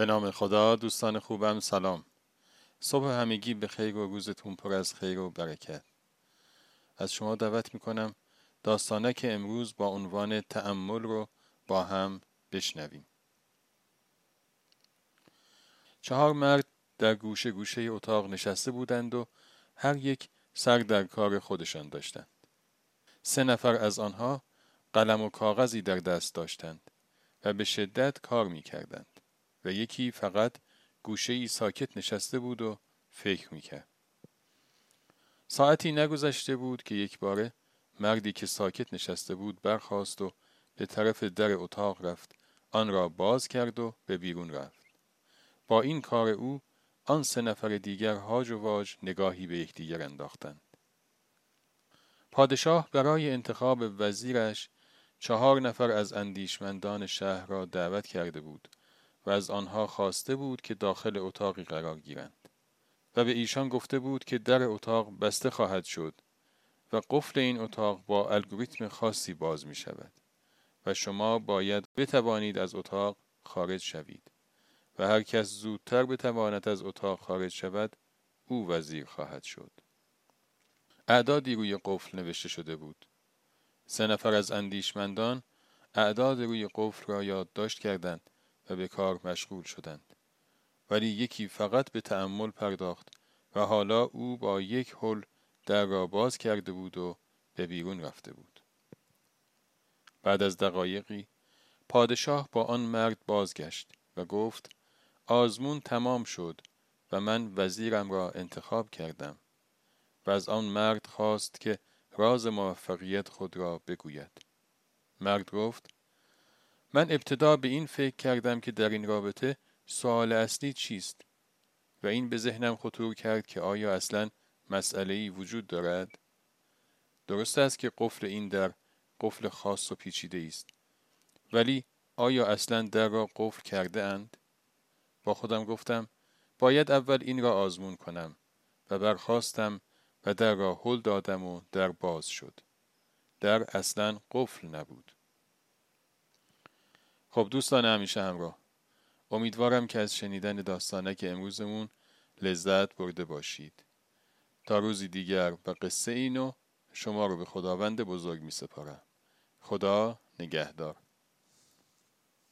به نام خدا دوستان خوبم سلام. صبح همگی به خیر و روزتون پر از خیر و برکت. از شما دعوت می‌کنم داستانه که امروز با عنوان تأمل رو با هم بشنویم. چهار مرد در گوشه گوشه اتاق نشسته بودند و هر یک سر در کار خودشان داشتند. سه نفر از آنها قلم و کاغذی در دست داشتند و به شدت کار می کردند. و یکی فقط گوشه ای ساکت نشسته بود و فکر می‌کرد. ساعتی نگذشته بود که یک باره مردی که ساکت نشسته بود برخاست و به طرف در اتاق رفت آن را باز کرد و به بیرون رفت. با این کار او آن سه نفر دیگر هاج و واج نگاهی به یکدیگر انداختند. پادشاه برای انتخاب وزیرش چهار نفر از اندیشمندان شهر را دعوت کرده بود از آنها خواسته بود که داخل اتاقی قرار گیرند. و به ایشان گفته بود که در اتاق بسته خواهد شد و قفل این اتاق با الگوریتم خاصی باز می شود و شما باید بتوانید از اتاق خارج شوید و هر کس زودتر بتواند از اتاق خارج شود او وزیر خواهد شد. اعدادی روی قفل نوشته شده بود. سه نفر از اندیشمندان اعداد روی قفل را یادداشت کردند و به کار مشغول شدند. ولی یکی فقط به تأمل پرداخت و حالا او با یک حل در را باز کرده بود و به بیرون رفته بود. بعد از دقایقی پادشاه با آن مرد بازگشت و گفت آزمون تمام شد و من وزیرم را انتخاب کردم و از آن مرد خواست که راز موفقیت خود را بگوید. مرد گفت من ابتدا به این فکر کردم که در این رابطه سوال اصلی چیست و این به ذهنم خطور کرد که آیا اصلا مسئله ای وجود دارد؟ درست است که قفل این در قفل خاص و پیچیده است. ولی آیا اصلا در را قفل کرده اند؟ با خودم گفتم باید اول این را آزمون کنم و برخواستم و در را هل دادم و در باز شد. در اصلا قفل نبود. خب دوستان همیشه همراه. امیدوارم که از شنیدن داستانه که امروزمون لذت برده باشید. تا روزی دیگر و قصه اینو شما رو به خداوند بزرگ می سپارم خدا نگهدار.